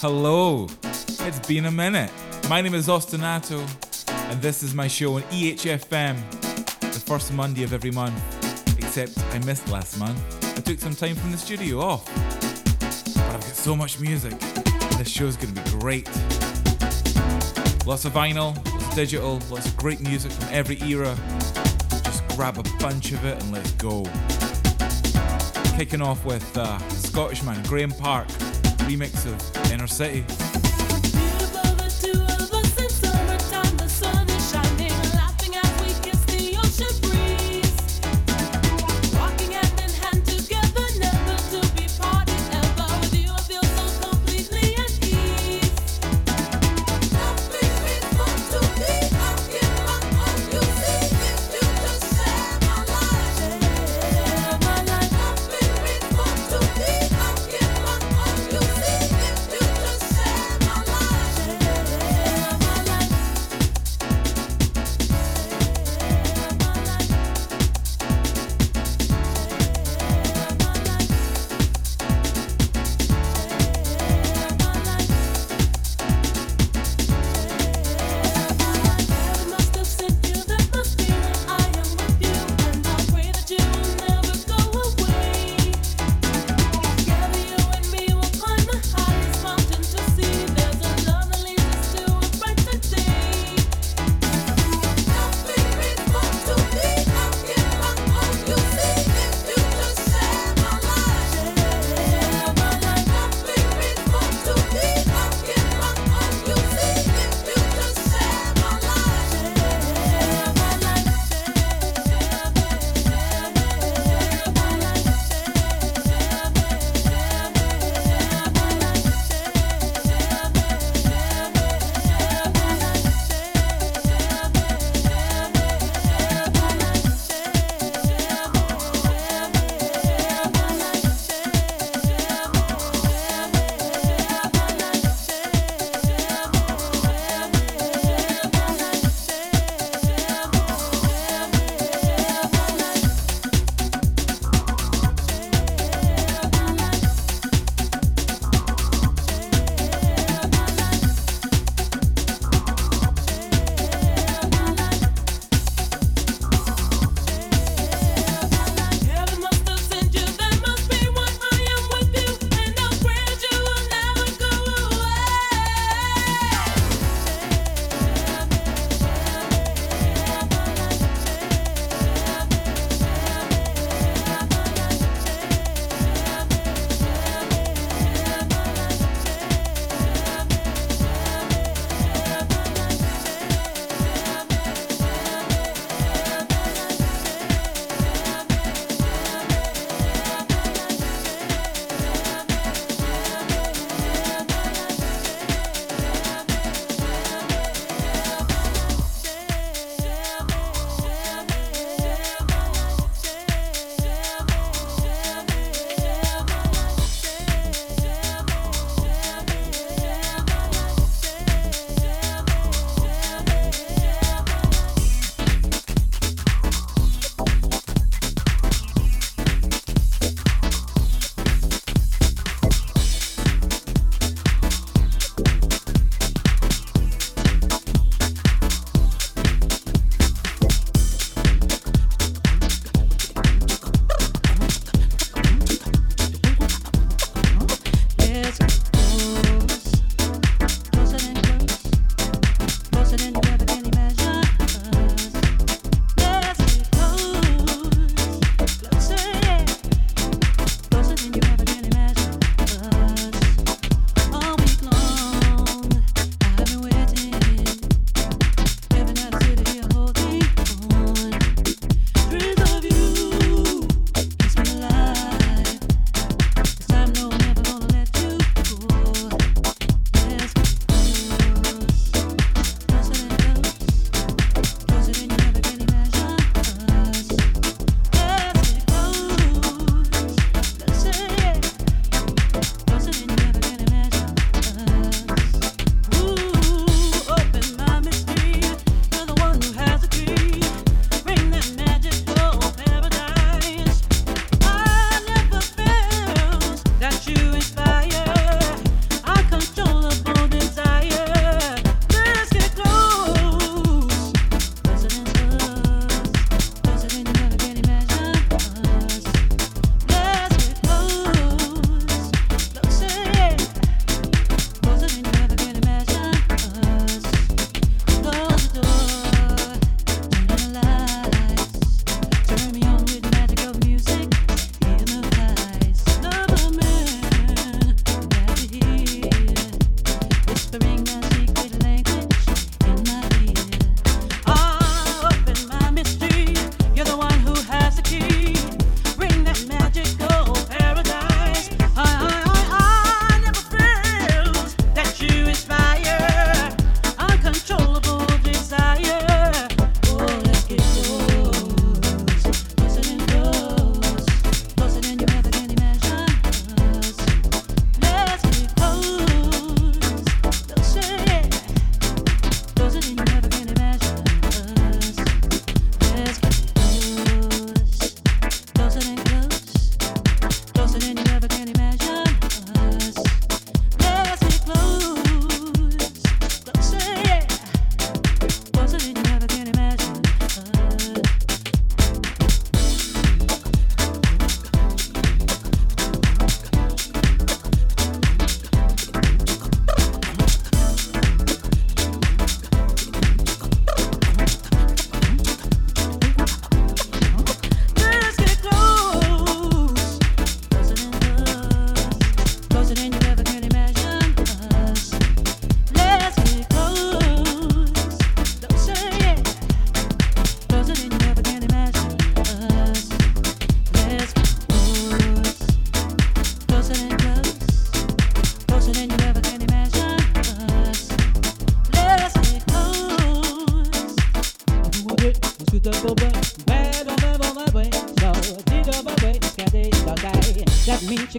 Hello, it's been a minute. My name is Austin Ato, and this is my show on EHFM, the first Monday of every month. Except I missed last month. I took some time from the studio off. But I've got so much music. This show's gonna be great. Lots of vinyl, lots of digital, lots of great music from every era. Just grab a bunch of it and let's go. Kicking off with uh, Scottish man Graeme Park remix of Inner City.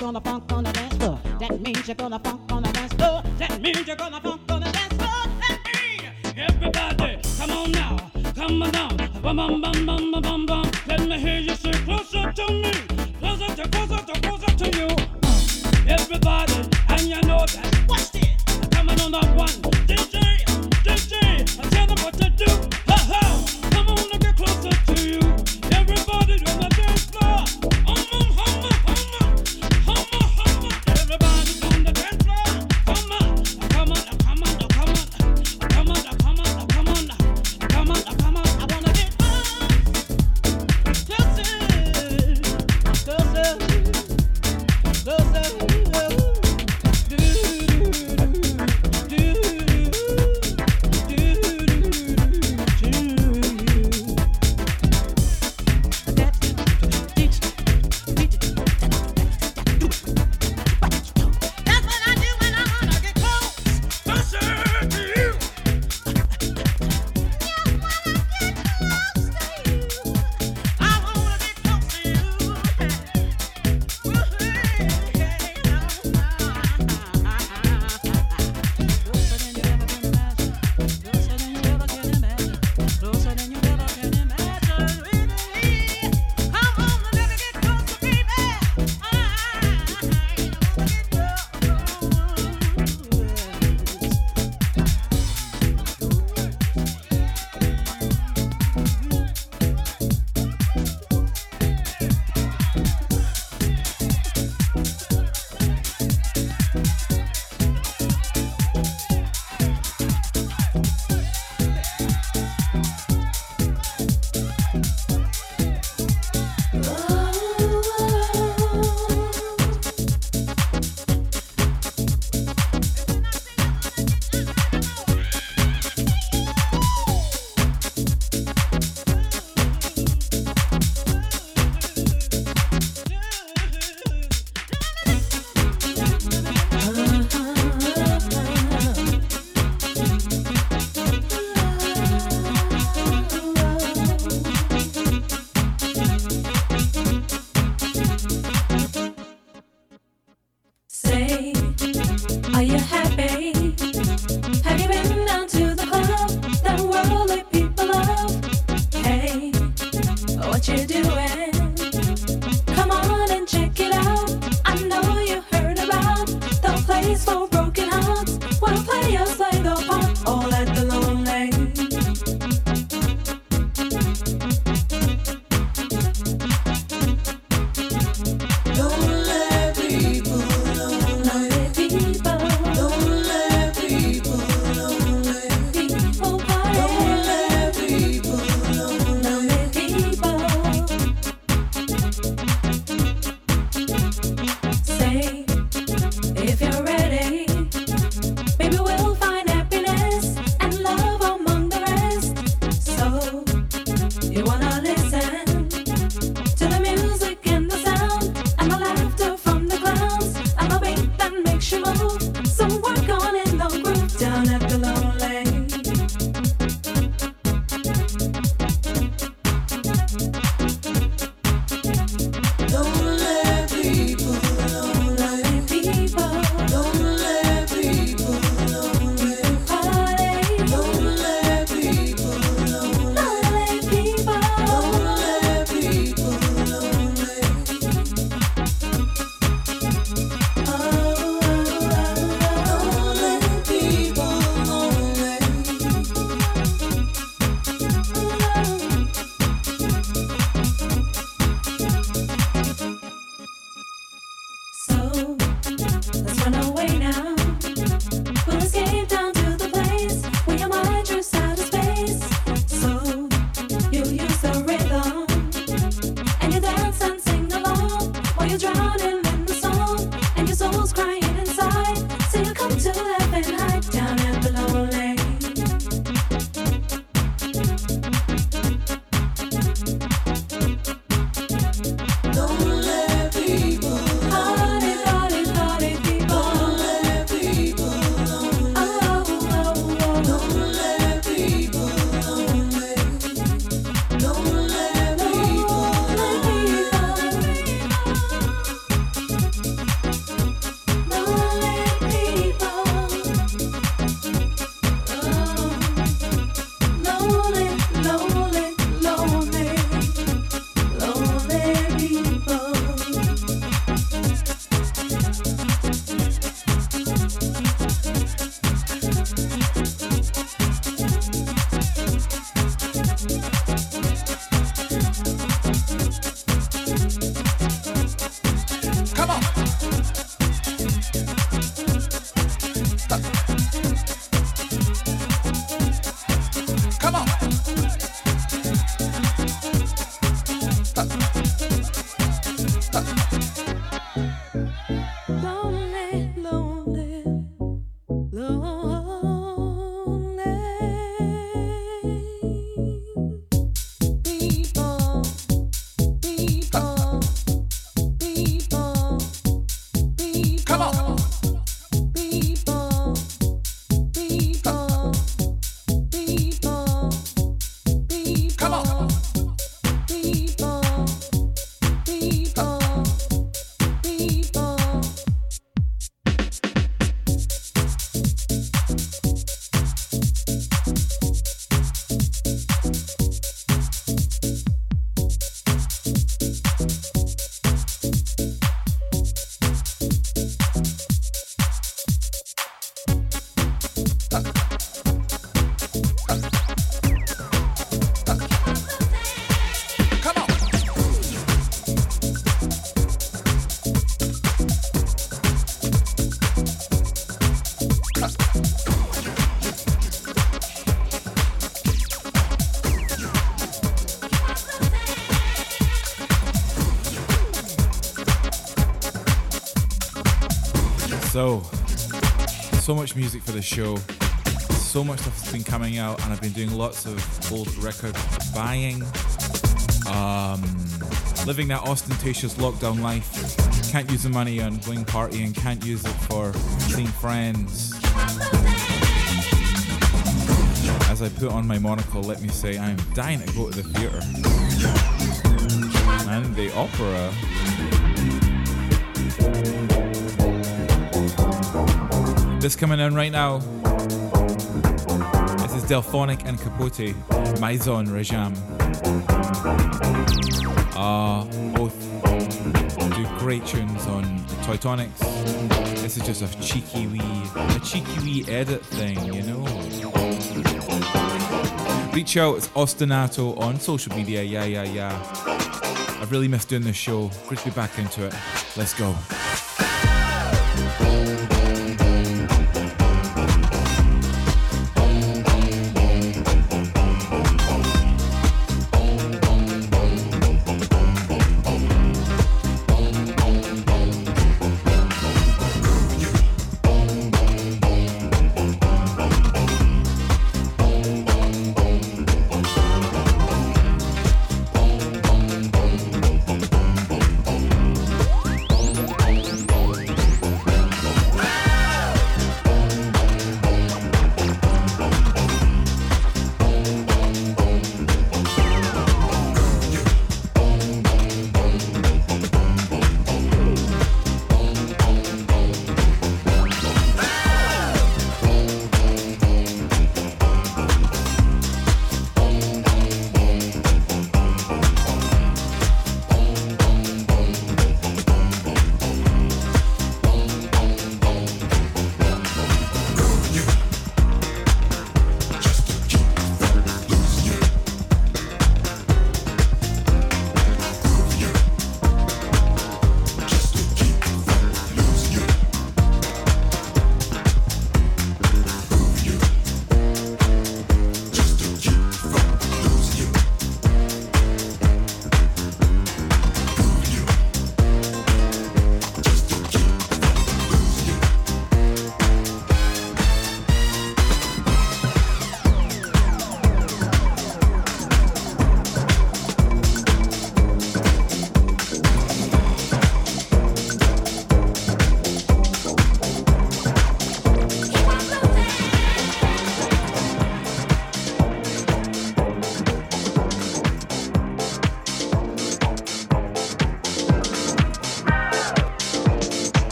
you're gonna funk on the dance floor. That means you're gonna funk. So much music for the show. So much stuff has been coming out, and I've been doing lots of old record buying. Um, living that ostentatious lockdown life. Can't use the money on going partying, can't use it for seeing friends. As I put on my monocle, let me say I'm dying to go to the theatre. And the opera. This coming in right now. This is Delphonic and Kapote, Maison Rejam. Uh, both do great tunes on Toy Tonics. This is just a cheeky wee, a cheeky wee edit thing, you know. Reach out, it's Austin Ato on social media, yeah, yeah, yeah. I've really missed doing this show. Great to be back into it. Let's go.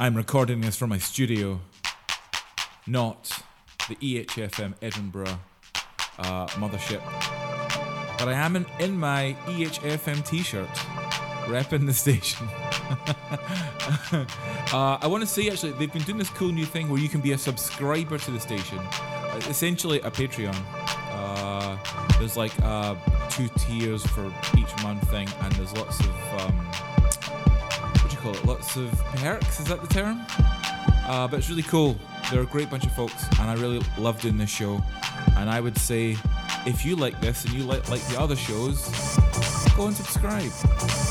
I'm recording this from my studio, not the EHFM Edinburgh uh, mothership. But I am in, in my EHFM t shirt, repping the station. uh, I want to say actually, they've been doing this cool new thing where you can be a subscriber to the station, uh, essentially a Patreon. Uh, there's like uh, two tiers for each month thing, and there's lots of um, call it? Lots of perks. Is that the term? Uh, but it's really cool. They're a great bunch of folks, and I really love doing this show. And I would say, if you like this and you like like the other shows, go and subscribe.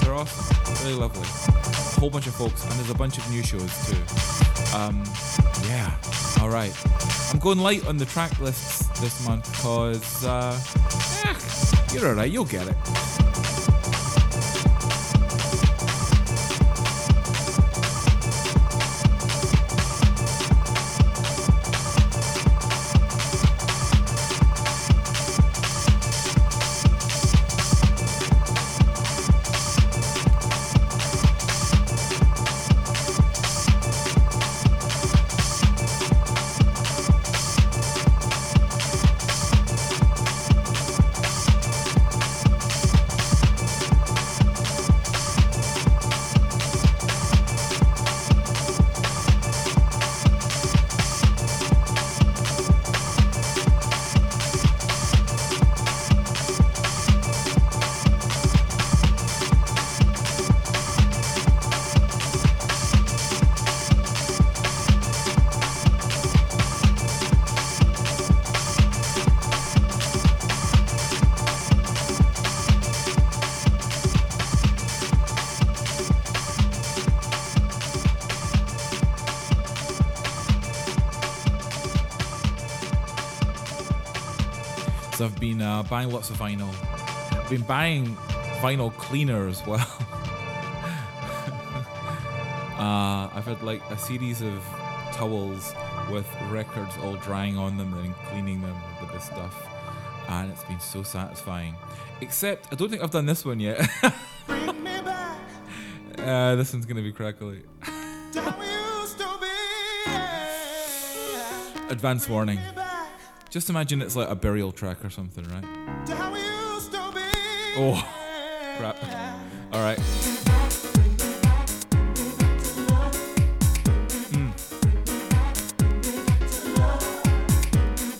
They're awesome, really lovely. A whole bunch of folks, and there's a bunch of new shows too. Um, yeah. All right. I'm going light on the track lists this month because uh, eh, you're alright. You'll get it. Buying lots of vinyl. I've been buying vinyl cleaner as well. uh, I've had like a series of towels with records all drying on them and cleaning them with this stuff. And it's been so satisfying. Except, I don't think I've done this one yet. uh, this one's gonna be crackly. Advance warning. Just imagine it's like a Burial track or something, right? Oh, crap. All right. Hmm.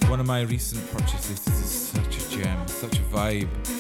One of my recent purchases this is such a gem, such a vibe.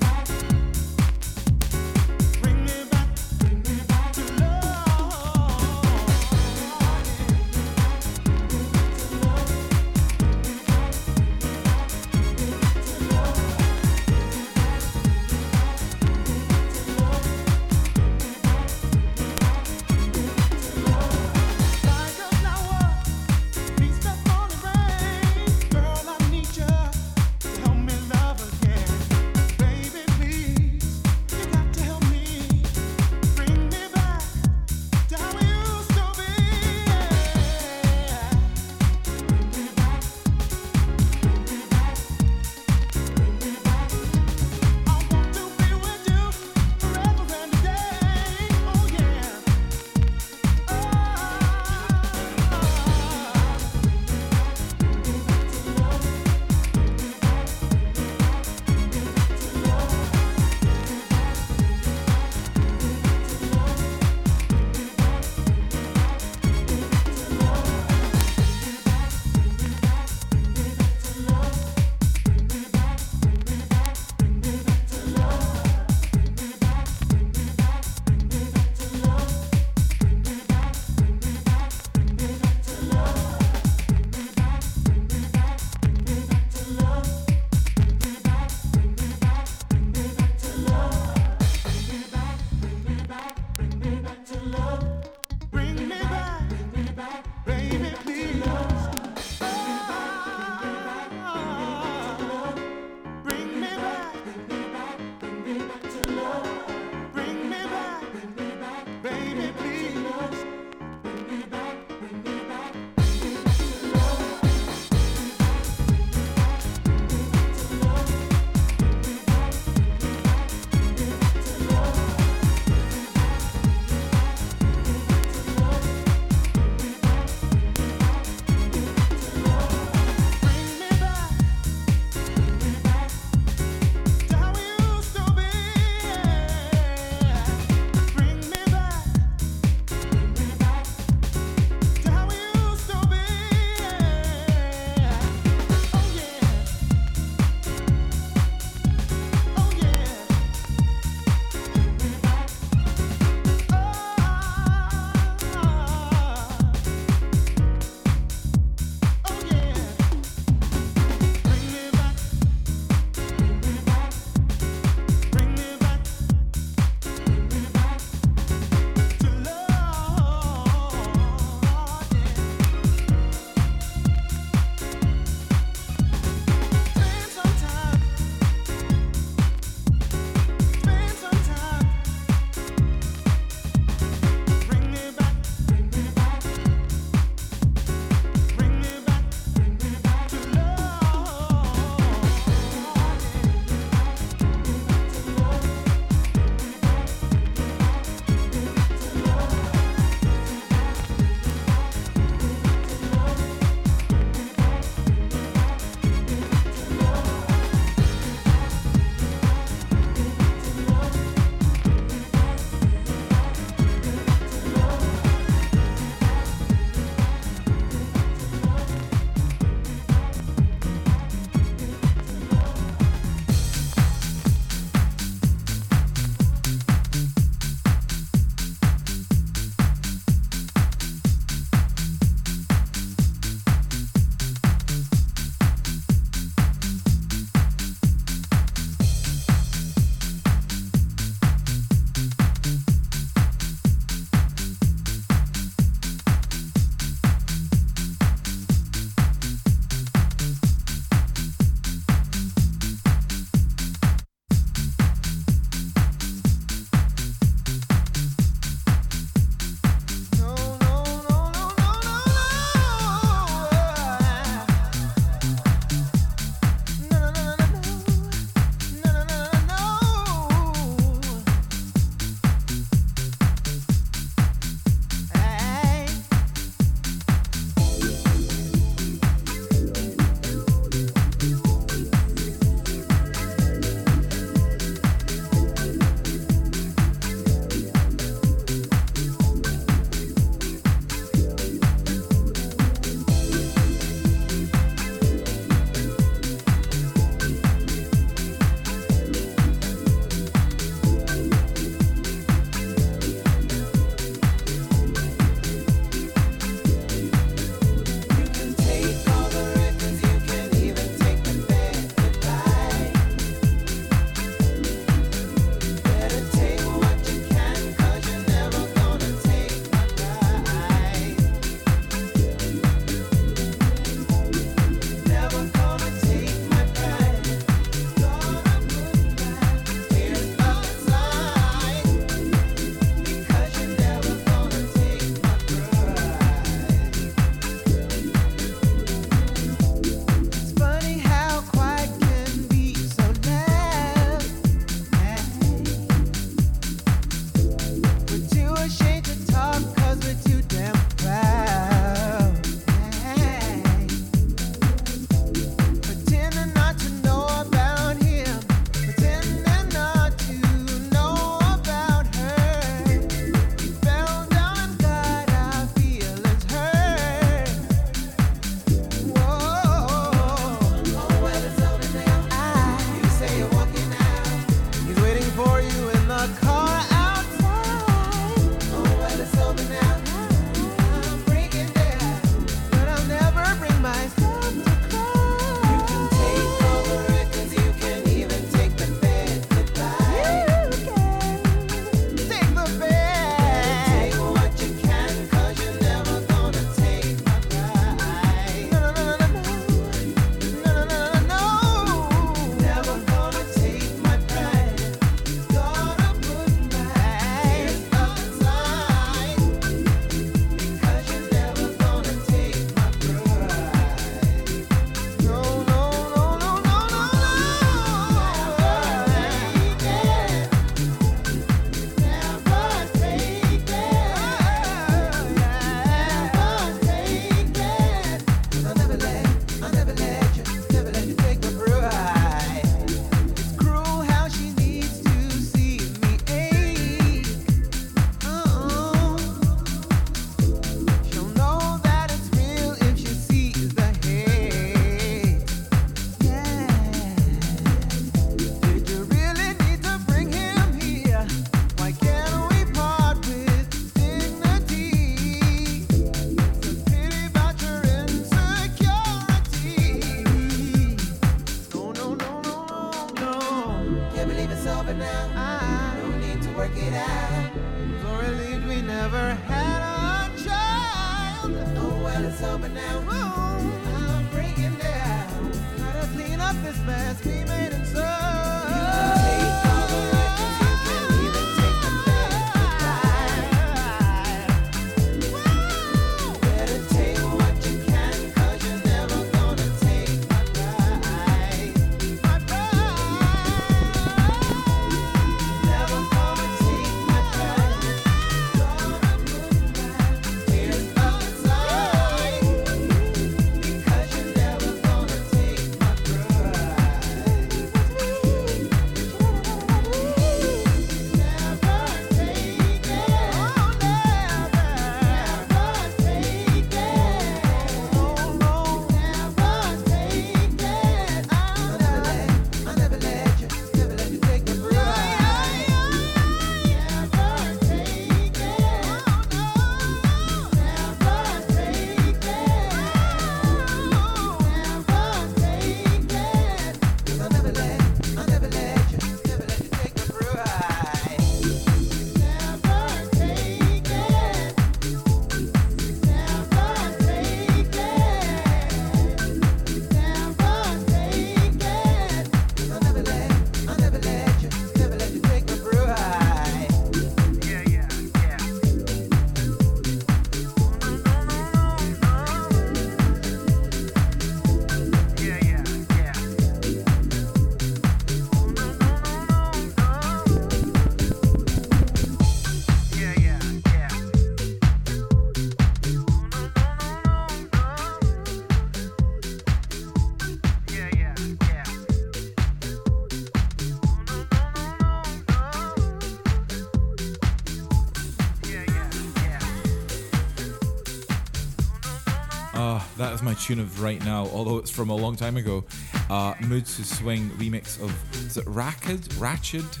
Tune of right now, although it's from a long time ago. Uh, Moods to Swing remix of is it Racked, Ratched,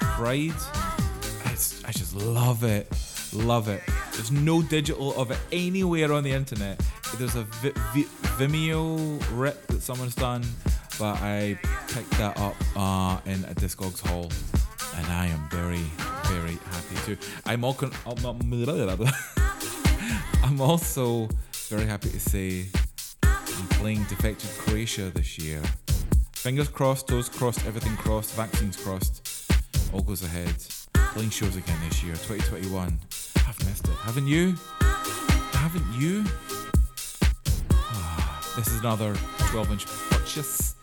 Pride? It's, I just love it, love it. There's no digital of it anywhere on the internet. There's a vi- vi- Vimeo rip that someone's done, but I picked that up uh, in a Discogs haul, and I am very, very happy too. I'm all con- I'm also very happy to say playing Defected Croatia this year. Fingers crossed, toes crossed, everything crossed, vaccines crossed. All goes ahead. Playing shows again this year, 2021. I've missed it. Haven't you? Haven't you? Oh, this is another 12 inch purchase.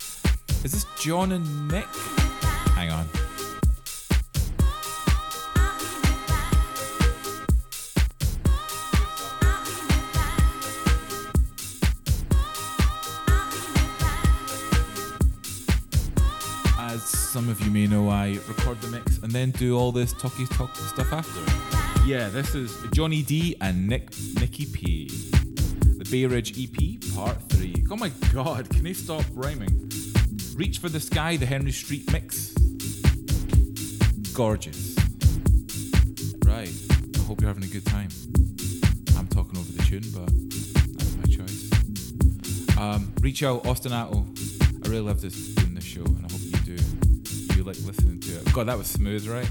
Is this John and Nick? Of you may know, I record the mix and then do all this talky talk stuff after. Yeah, this is Johnny D and Nick Nicky P. The Bay Ridge EP, Part 3. Oh my god, can they stop rhyming? Reach for the Sky, the Henry Street mix. Gorgeous. Right, I hope you're having a good time. I'm talking over the tune, but that's my choice. Um, reach out, Austin Ato. I really love this doing this show, like listening to it. God, that was smooth, right?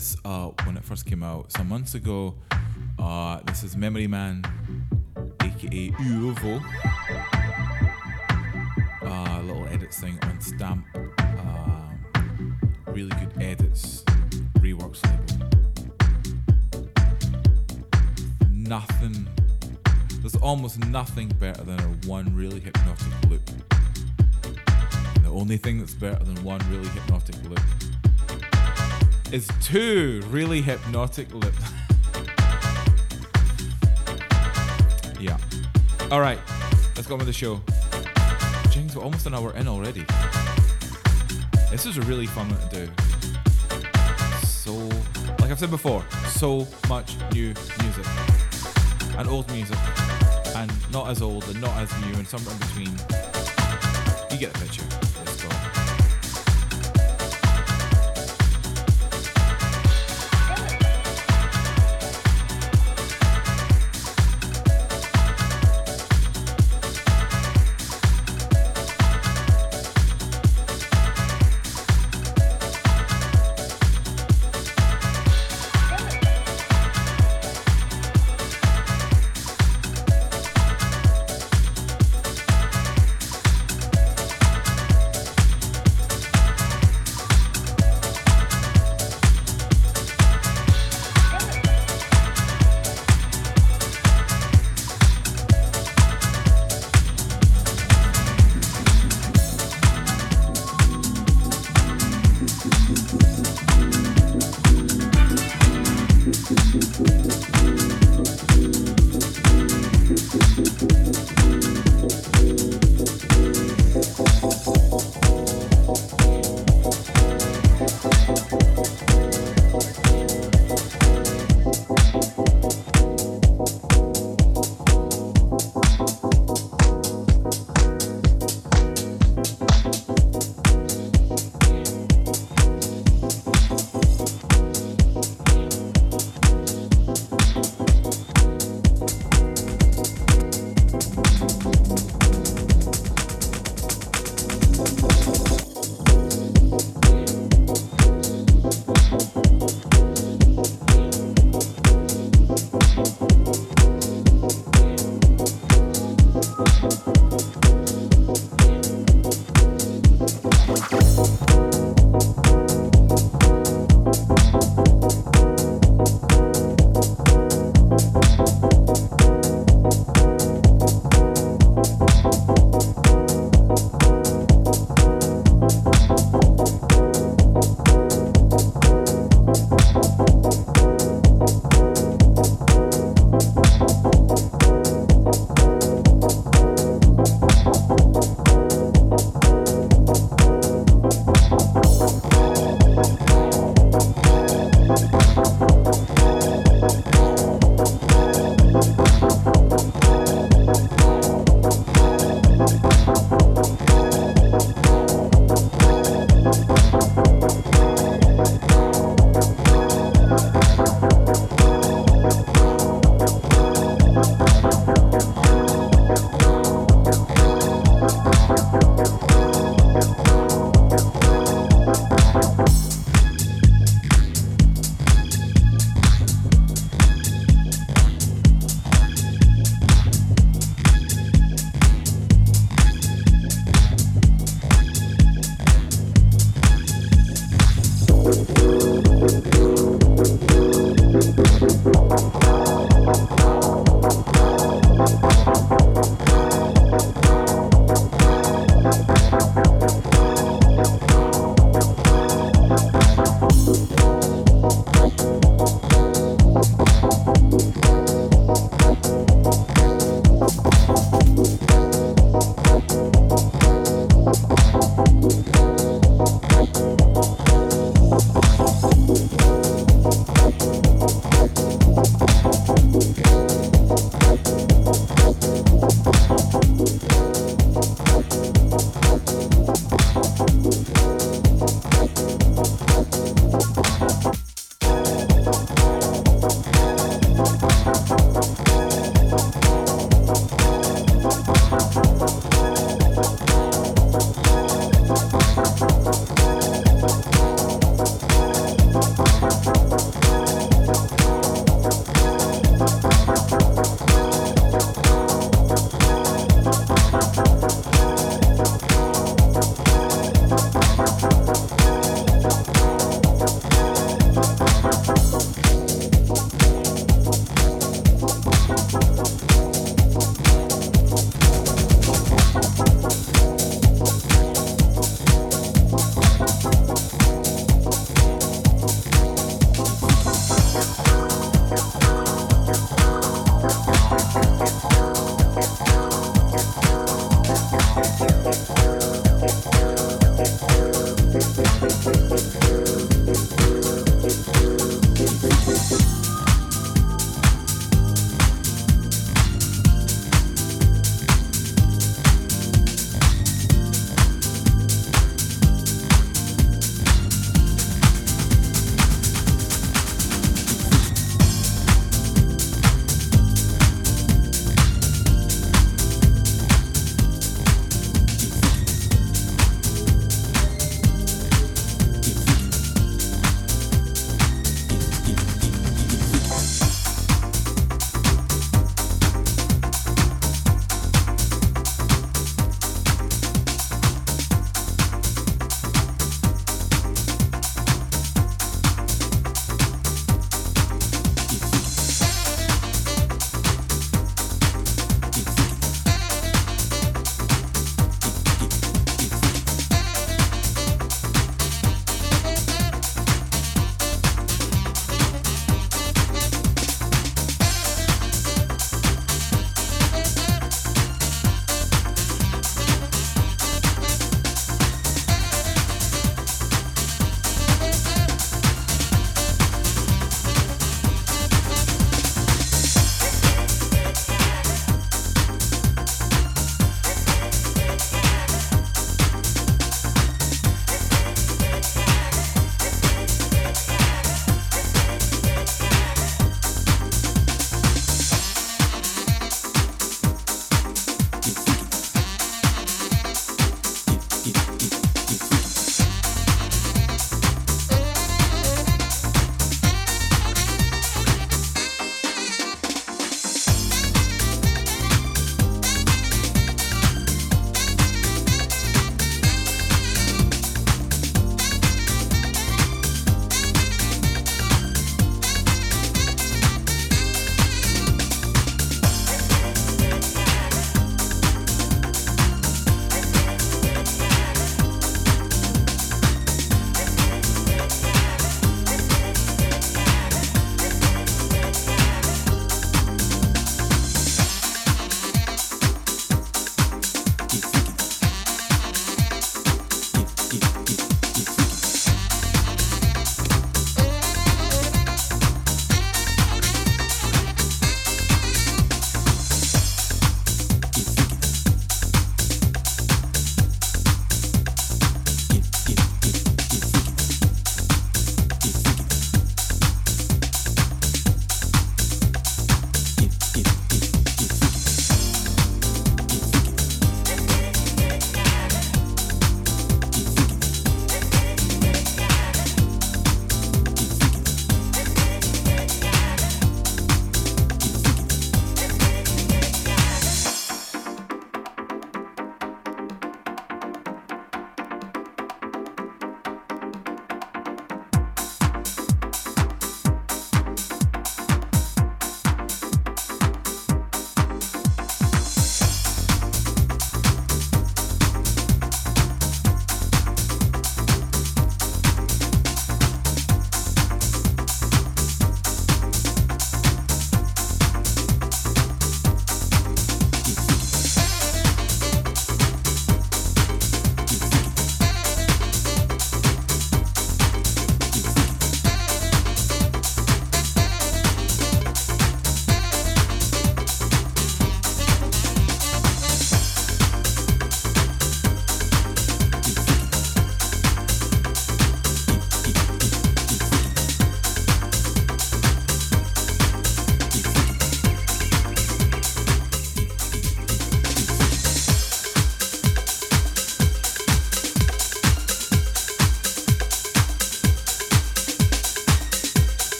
This uh, when it first came out some months ago. Uh, this is Memory Man, aka Uovo. Uh, little edits thing on Stamp. Um, really good edits. Reworks. Nothing. There's almost nothing better than a one really hypnotic loop. And the only thing that's better than one really hypnotic loop is two really hypnotic loops. yeah. All right, let's go on with the show. James, we're almost an hour in already. This is a really fun one to do. So, like I've said before, so much new music and old music, and not as old and not as new, and somewhere in between. You get the picture.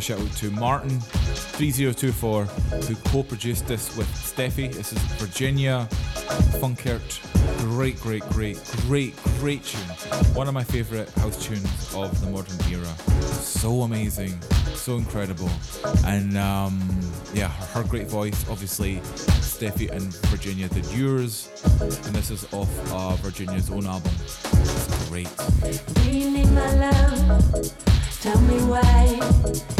a shout out to Martyn3024, who co produced this with Steffi. This is Virginia Funkert. Great, great, great, great, great tune. One of my favourite house tunes of the modern era. So amazing, so incredible. And um, yeah, her, her great voice, obviously, Steffi and Virginia did yours. And this is off uh, Virginia's own album. It's great. Do you need my love? Tell me why.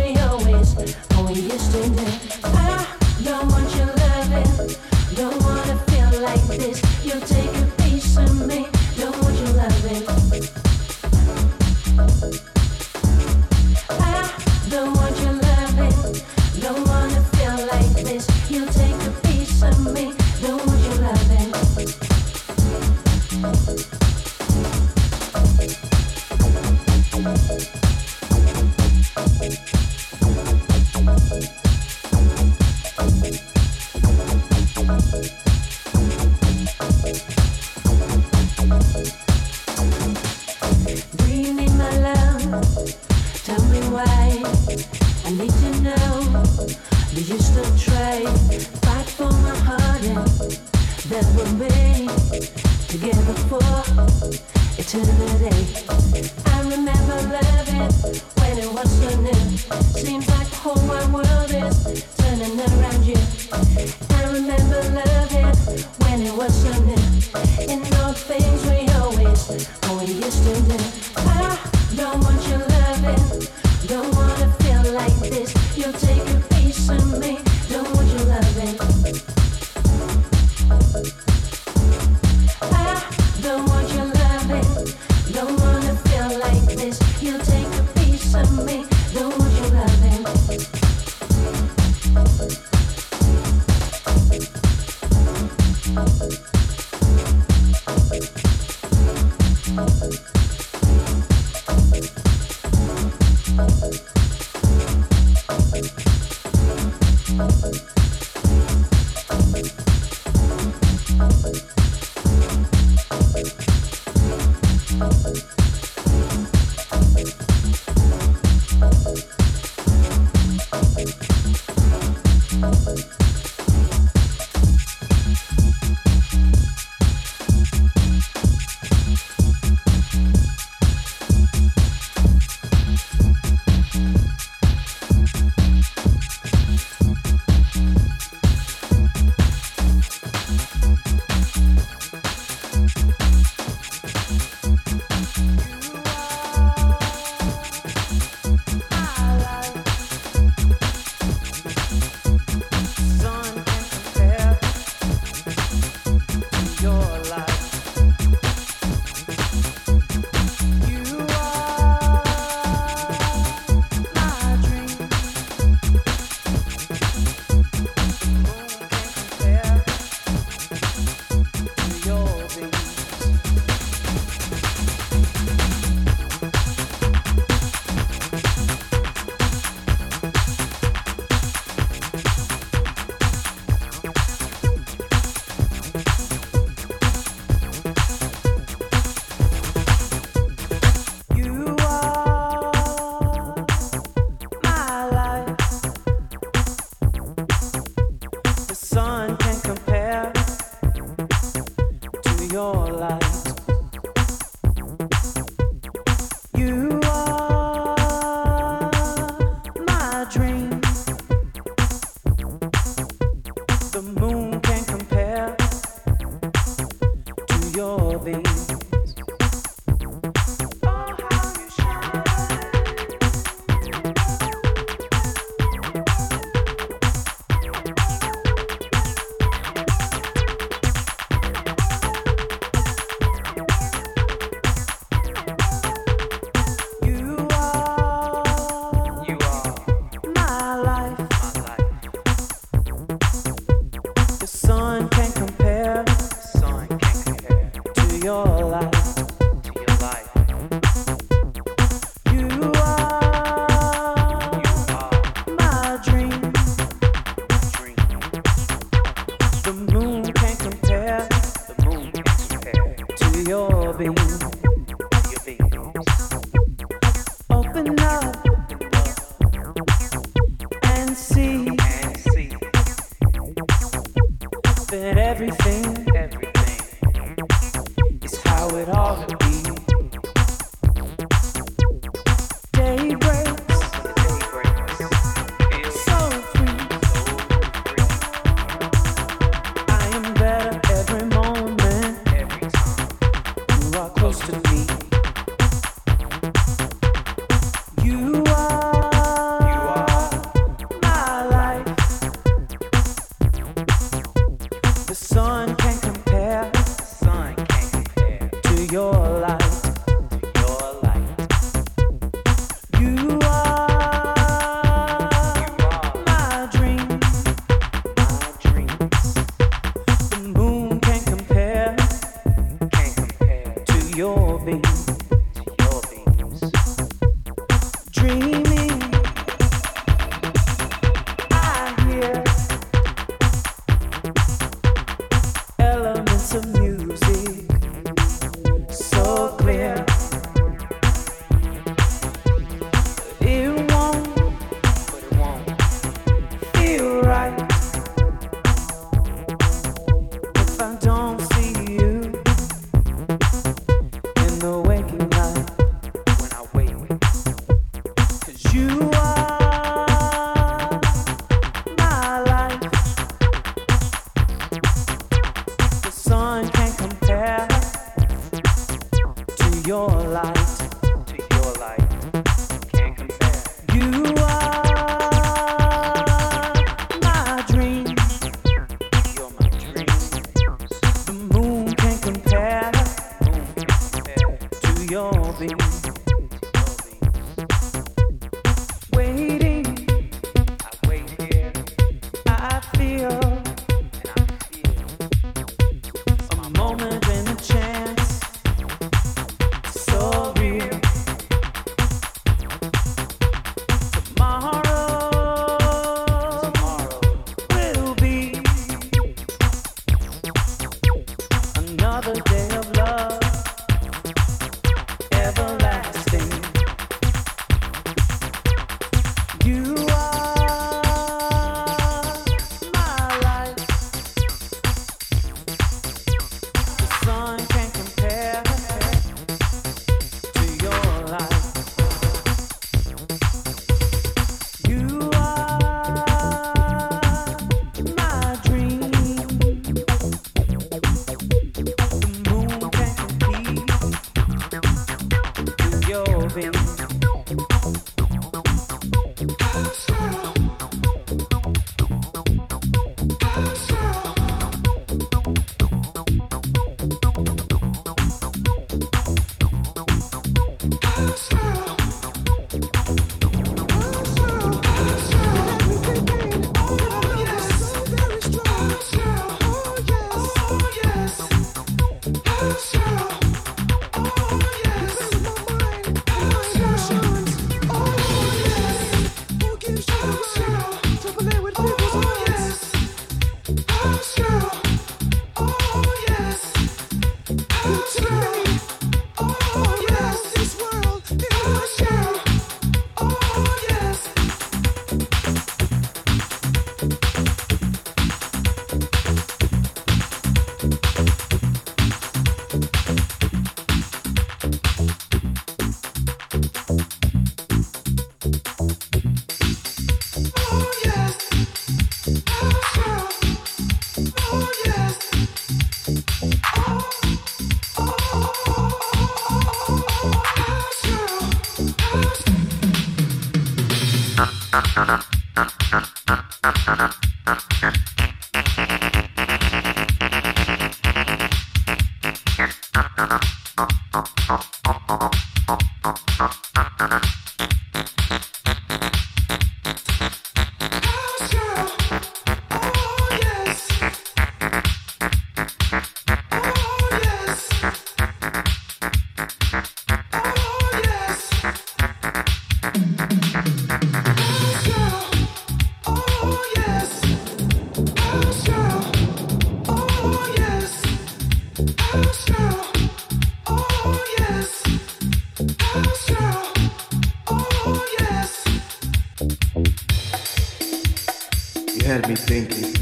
You had me thinking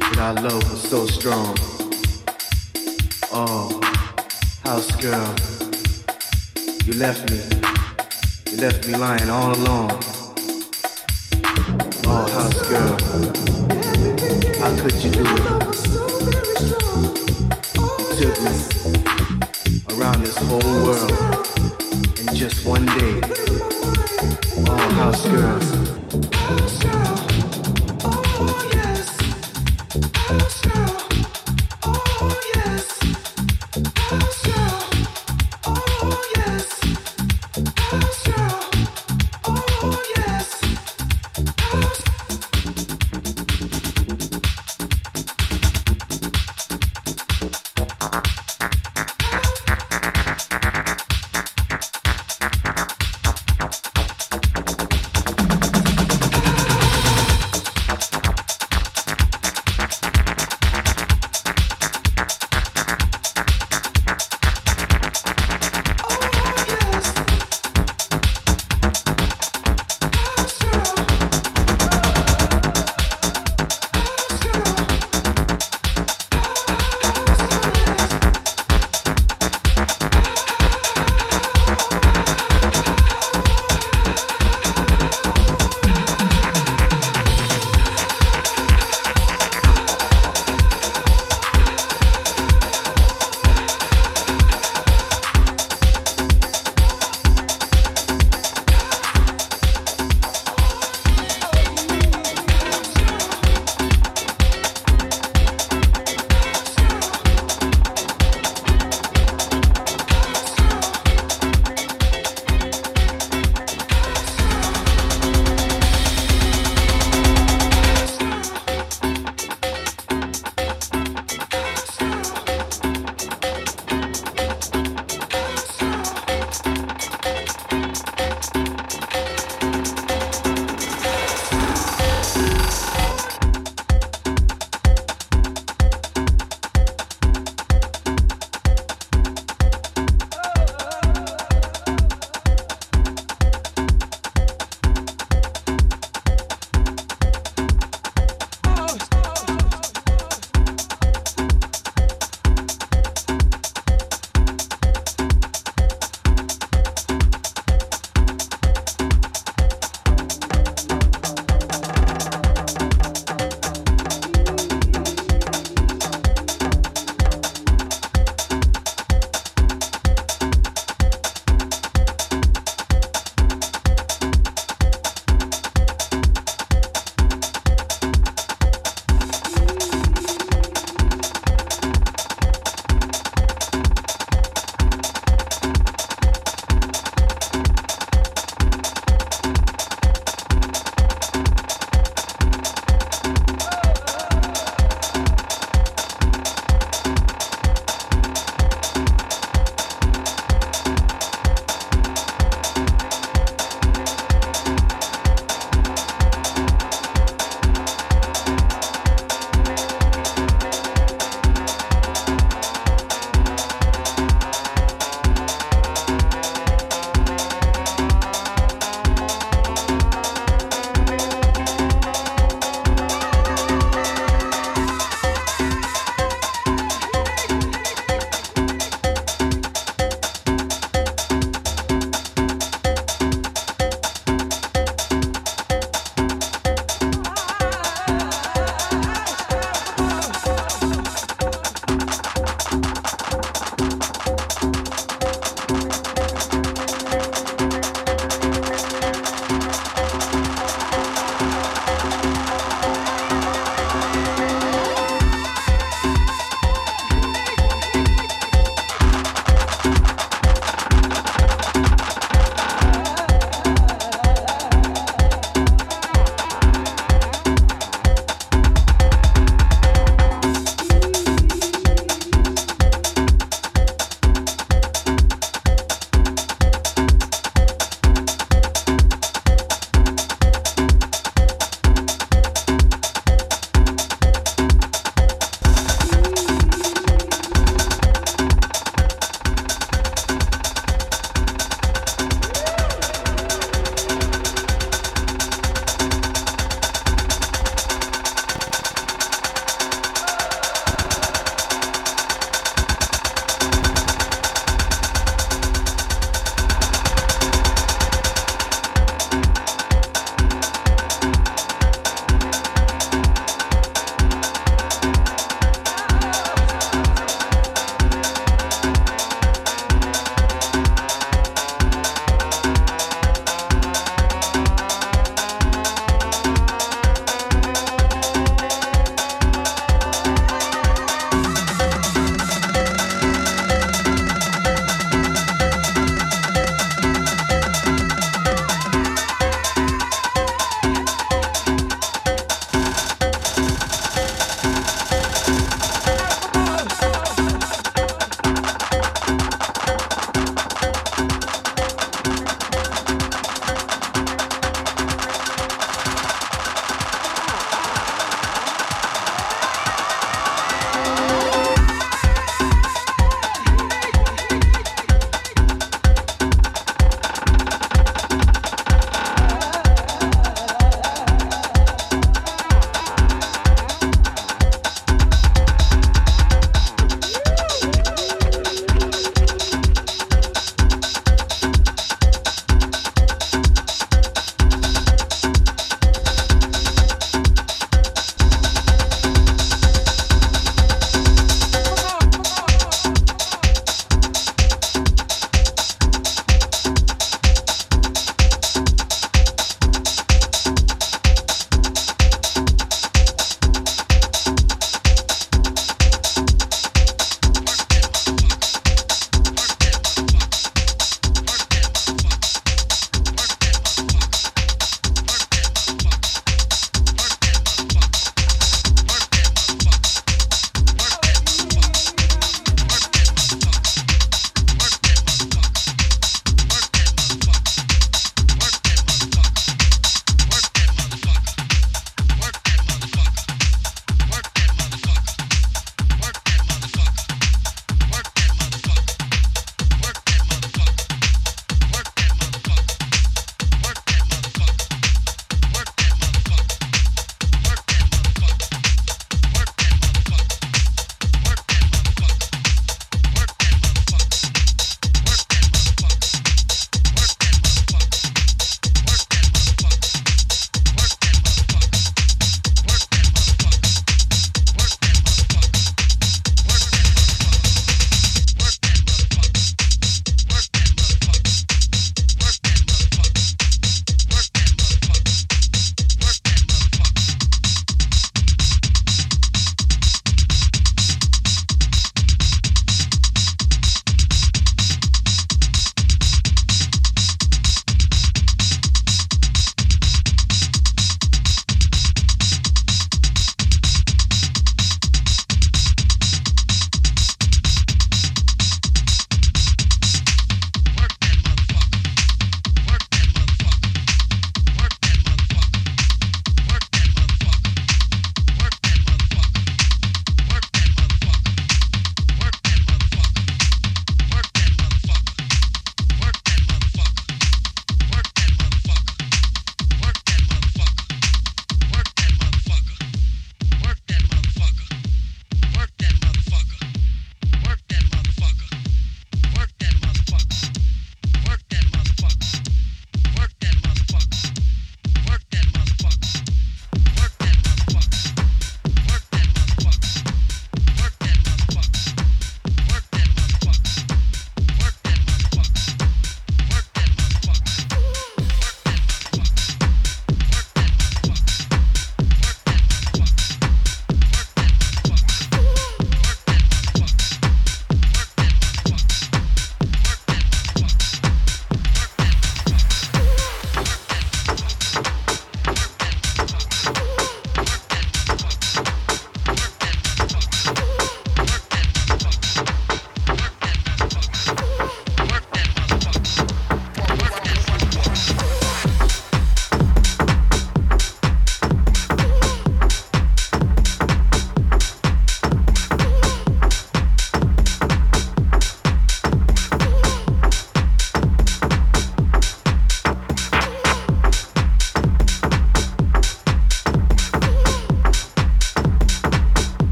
that our love was so strong. Oh, house girl, you left me. You left me lying all alone. Oh, house girl, how could you do it? You took me around this whole world in just one day. Oh, house girl.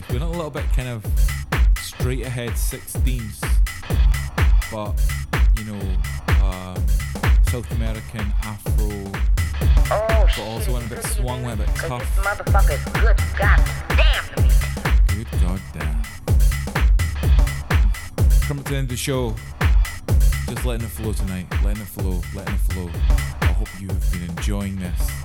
Bit all over the place. We're a little bit kind of straight ahead 16s, but you know, um, South American Afro, Oh, but also went a bit swung, went a bit tough. motherfucker's good goddamn to me. Good goddamn. Coming to the end of the show. Just letting it flow tonight. Letting it flow. Letting it flow. I hope you have been enjoying this.